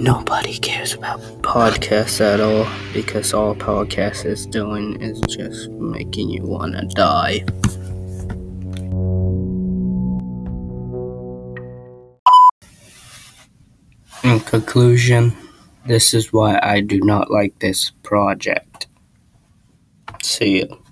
Nobody cares about podcasts at all because all podcast is doing is just making you want to die. In conclusion, this is why I do not like this project. See you.